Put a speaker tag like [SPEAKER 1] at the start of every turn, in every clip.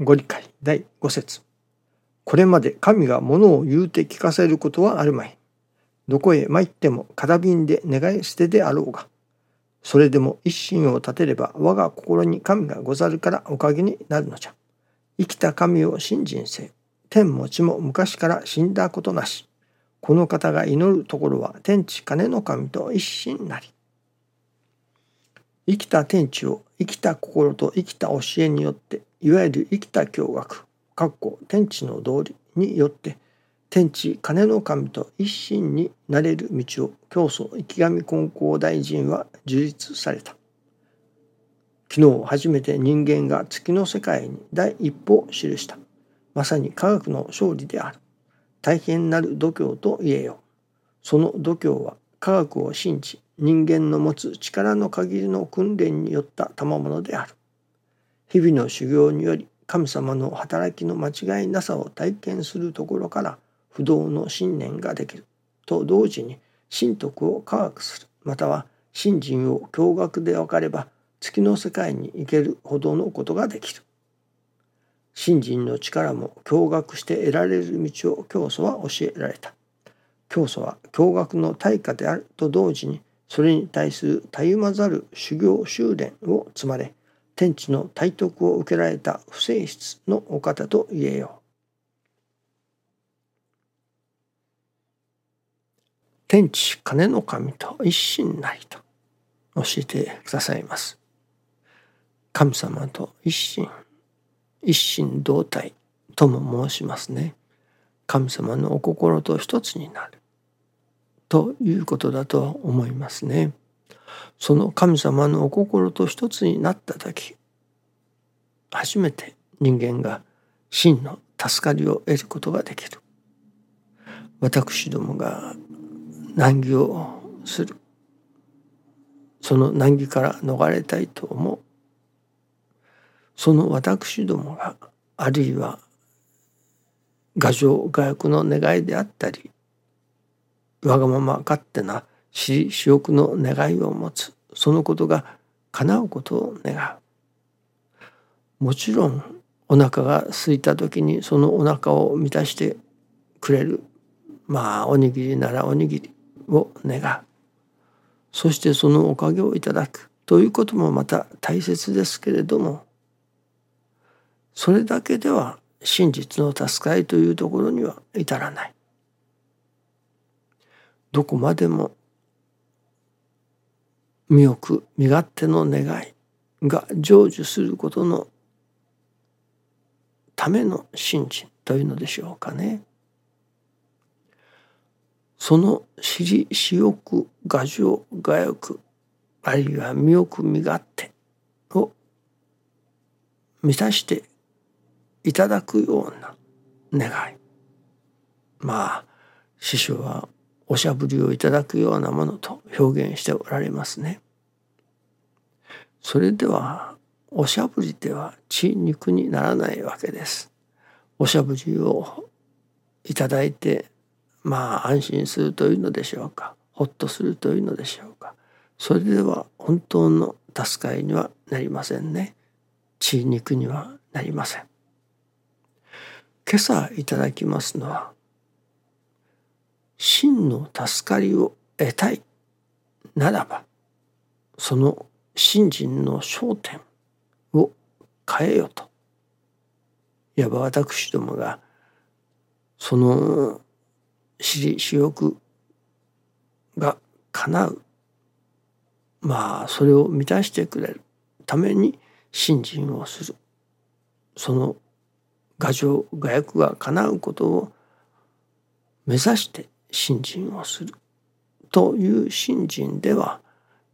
[SPEAKER 1] ご理解第5節これまで神が物を言うて聞かせることはあるまい。どこへ参っても空瓶で願い捨てであろうが。それでも一心を立てれば我が心に神がござるからおかげになるのじゃ。生きた神を信心せ。天も地も昔から死んだことなし。この方が祈るところは天地金の神と一心なり。生きた天地を生きた心と生きた教えによっていわゆる生きた教学かっこ天地の道理によって天地金の神と一心になれる道を教祖池上金光大臣は樹立された。昨日初めて人間が月の世界に第一歩を記した。まさに科学の勝利である。大変なる度胸と言えよ。その度胸は科学を信じ人間の持つ力の限りの訓練によった賜物である。日々の修行により神様の働きの間違いなさを体験するところから不動の信念ができる。と同時に神徳を科学する。または信心を驚愕で分かれば月の世界に行けるほどのことができる。信心の力も驚愕して得られる道を教祖は教えられた。教祖は驚愕の対価である。と同時にそれに対するたゆまざる修行修練を積まれ天地の体徳を受けられた不正室のお方と言えよう。天地金の神と一心なりと教えてくださいます。神様と一心一心同体とも申しますね。神様のお心と一つになるということだと思いますね。その神様のお心と一つになった時初めて人間が真の助かりを得ることができる。私どもが難儀をする。その難儀から逃れたいと思う。その私どもがあるいは牙城牙欲の願いであったりわがまま勝手な私私欲の願いを持つ。そのことが叶うことを願う。もちろんお腹が空いた時にそのお腹を満たしてくれる。まあおにぎりならおにぎりを願う。そしてそのおかげをいただくということもまた大切ですけれども。それだけでは真実の助かりというところには至らない。どこまでも身をく身勝手の願いが成就することのための信心というのでしょうかね。その私利私欲牙城牙欲あるいは身欲身勝手を満たしていただくような願いまあ師匠はおしゃぶりをいただくようなものと表現しておられますね。それではおしゃぶりでは血肉にならないわけです。おしゃぶりをいただいてまあ安心するというのでしょうかほっとするというのでしょうかそれでは本当の助かりにはなりませんね血肉にはなりません今朝いただきますのはの助かりを得たいならばその信心の焦点を変えよと。いわば私どもがその私利私欲が叶う。まあそれを満たしてくれるために信心をする。その牙城牙欲が叶うことを目指して信心をするという信心では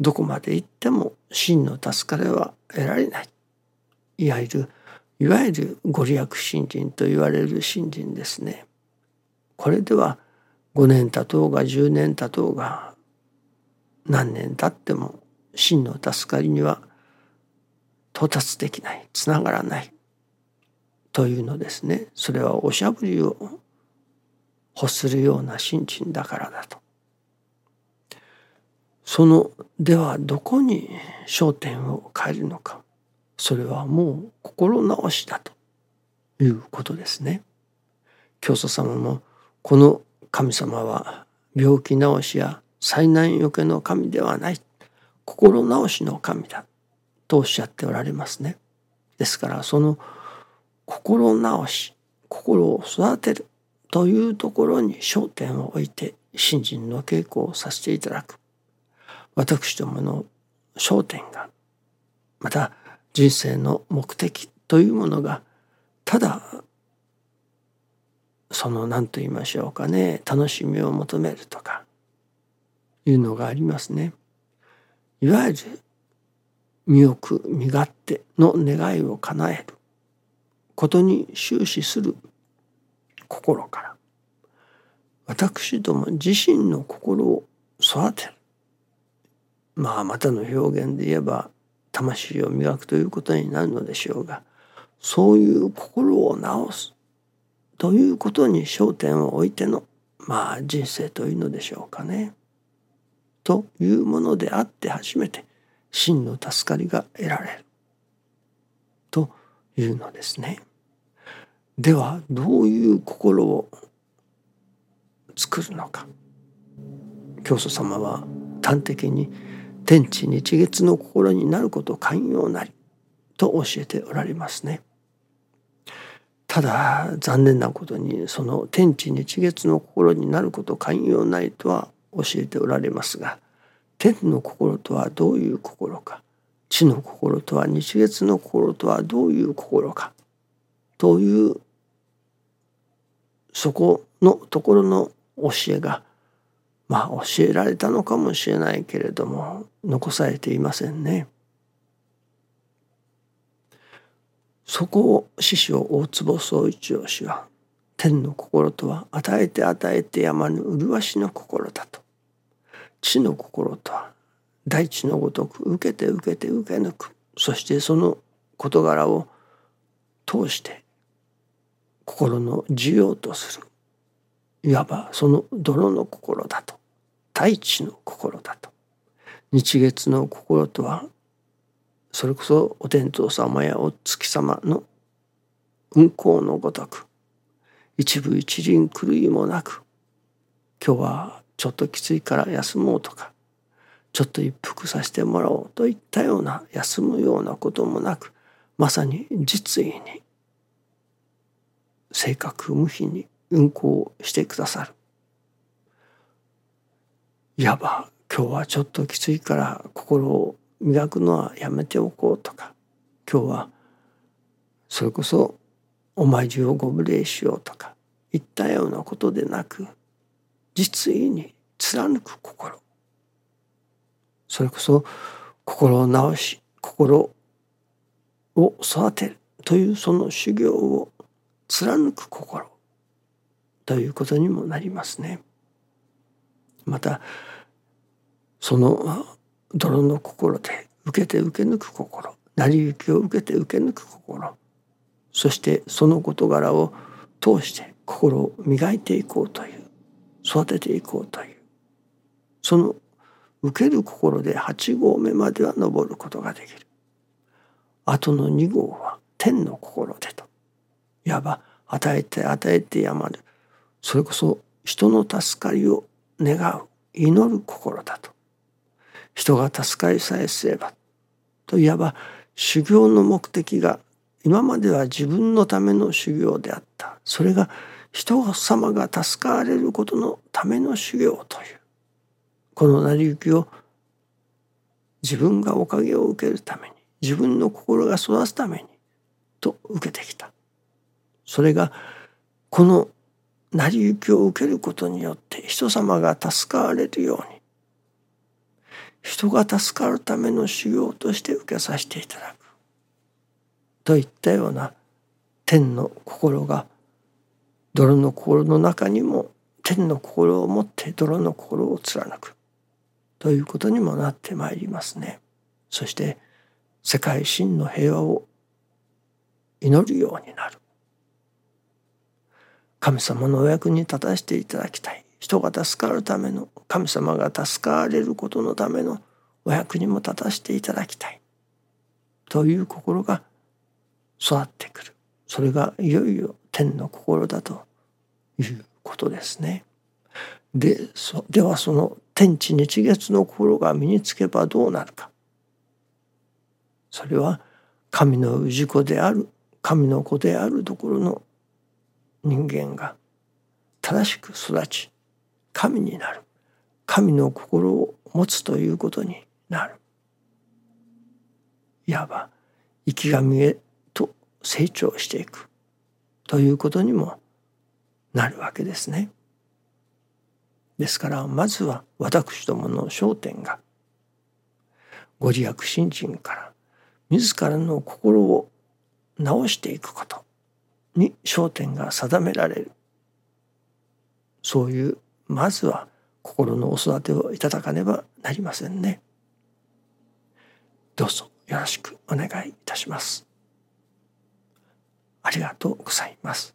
[SPEAKER 1] どこまで行っても真の助かれは得られない。いわゆるいわゆるご利益信心と言われる信心ですね。これでは5年経とうが10年経とうが何年経っても真の助かりには到達できない。つながらない。というのですね。それはおしゃぶりを欲するような心身だからだと。そのではどこに焦点を変えるのかそれはもう心直しだということですね。教祖様もこの神様は病気治しや災難よけの神ではない心治しの神だとおっしゃっておられますね。ですからその心治し心を育てるというところに焦点を置いて信心の稽古をさせていただく私どもの焦点がまた人生の目的というものがただその何と言いましょうかね楽しみを求めるとかいうのがありますね。いわゆる身をく身勝手の願いを叶えることに終始する心から私ども自身の心を育てるまあまたの表現で言えば魂を磨くということになるのでしょうがそういう心を治すということに焦点を置いてのまあ人生というのでしょうかね。というものであって初めて真の助かりが得られるというのですね。ではどういう心を作るのか教祖様は端的に天地日月の心になること寛容なりと教えておられますね。ただ残念なことにその天地日月の心になること寛容なりとは教えておられますが天の心とはどういう心か地の心とは日月の心とはどういう心かというそこのところの教えがまあ教えられたのかもしれないけれども残されていませんね。そこを師匠大坪宗一郎氏は天の心とは与えて与えてやまぬ麗しの心だと地の心とは大地のごとく受けて受けて受け抜くそしてその事柄を通して心の需要とするいわばその泥の心だと大地の心だと日月の心とはそれこそお天道様やお月様の運行のごとく一部一輪狂いもなく今日はちょっときついから休もうとかちょっと一服させてもらおうといったような休むようなこともなくまさに実意に性格無比に運行してくださる。いわば今日はちょっときついから心を磨くのはやめておこうとか。今日はそれこそお参りをご無礼しようとか。いったようなことでなく実意に貫く心。それこそ心を直し心を育てるというその修行を貫く心ということにもなりますね。またその泥の心で受けて受け抜く心成り行きを受けて受け抜く心そしてその事柄を通して心を磨いていこうという育てていこうというその受ける心で8合目までは登ることができる。あとの2号は天の心でといわば与えて与えてやまる。それこそ人の助かりを願う。祈る心だと。人が助かりさえすれば。といわば修行の目的が今までは自分のための修行であった。それが人様が助かれることのための修行という。この成り行きを自分がおかげを受けるために自分の心が育つためにと受けてきた。それがこの成り行きを受けることによって人様が助かわれるように人が助かるための修行として受けさせていただくといったような天の心が泥の心の中にも天の心を持って泥の心を貫くということにもなってまいりますね。そして世界真の平和を祈るようになる。神様のお役に立たせていただきたい。人が助かるための神様が助かれることのためのお役にも立たせていただきたい。という心が育ってくる。それがいよいよ天の心だということですね。でそではその天地日月の心が身につけばどうなるか。それは神の氏子である神の子であるところの人間が正しく育ち神になる。神の心を持つということになる。いわば生き神へと成長していく。ということにもなるわけですね。ですからまずは私どもの焦点がご自悪信心から自らの心を直していくこと。に焦点が定められるそういうまずは心のお育てをいただかねばなりませんね。どうぞよろしくお願いいたします。ありがとうございます。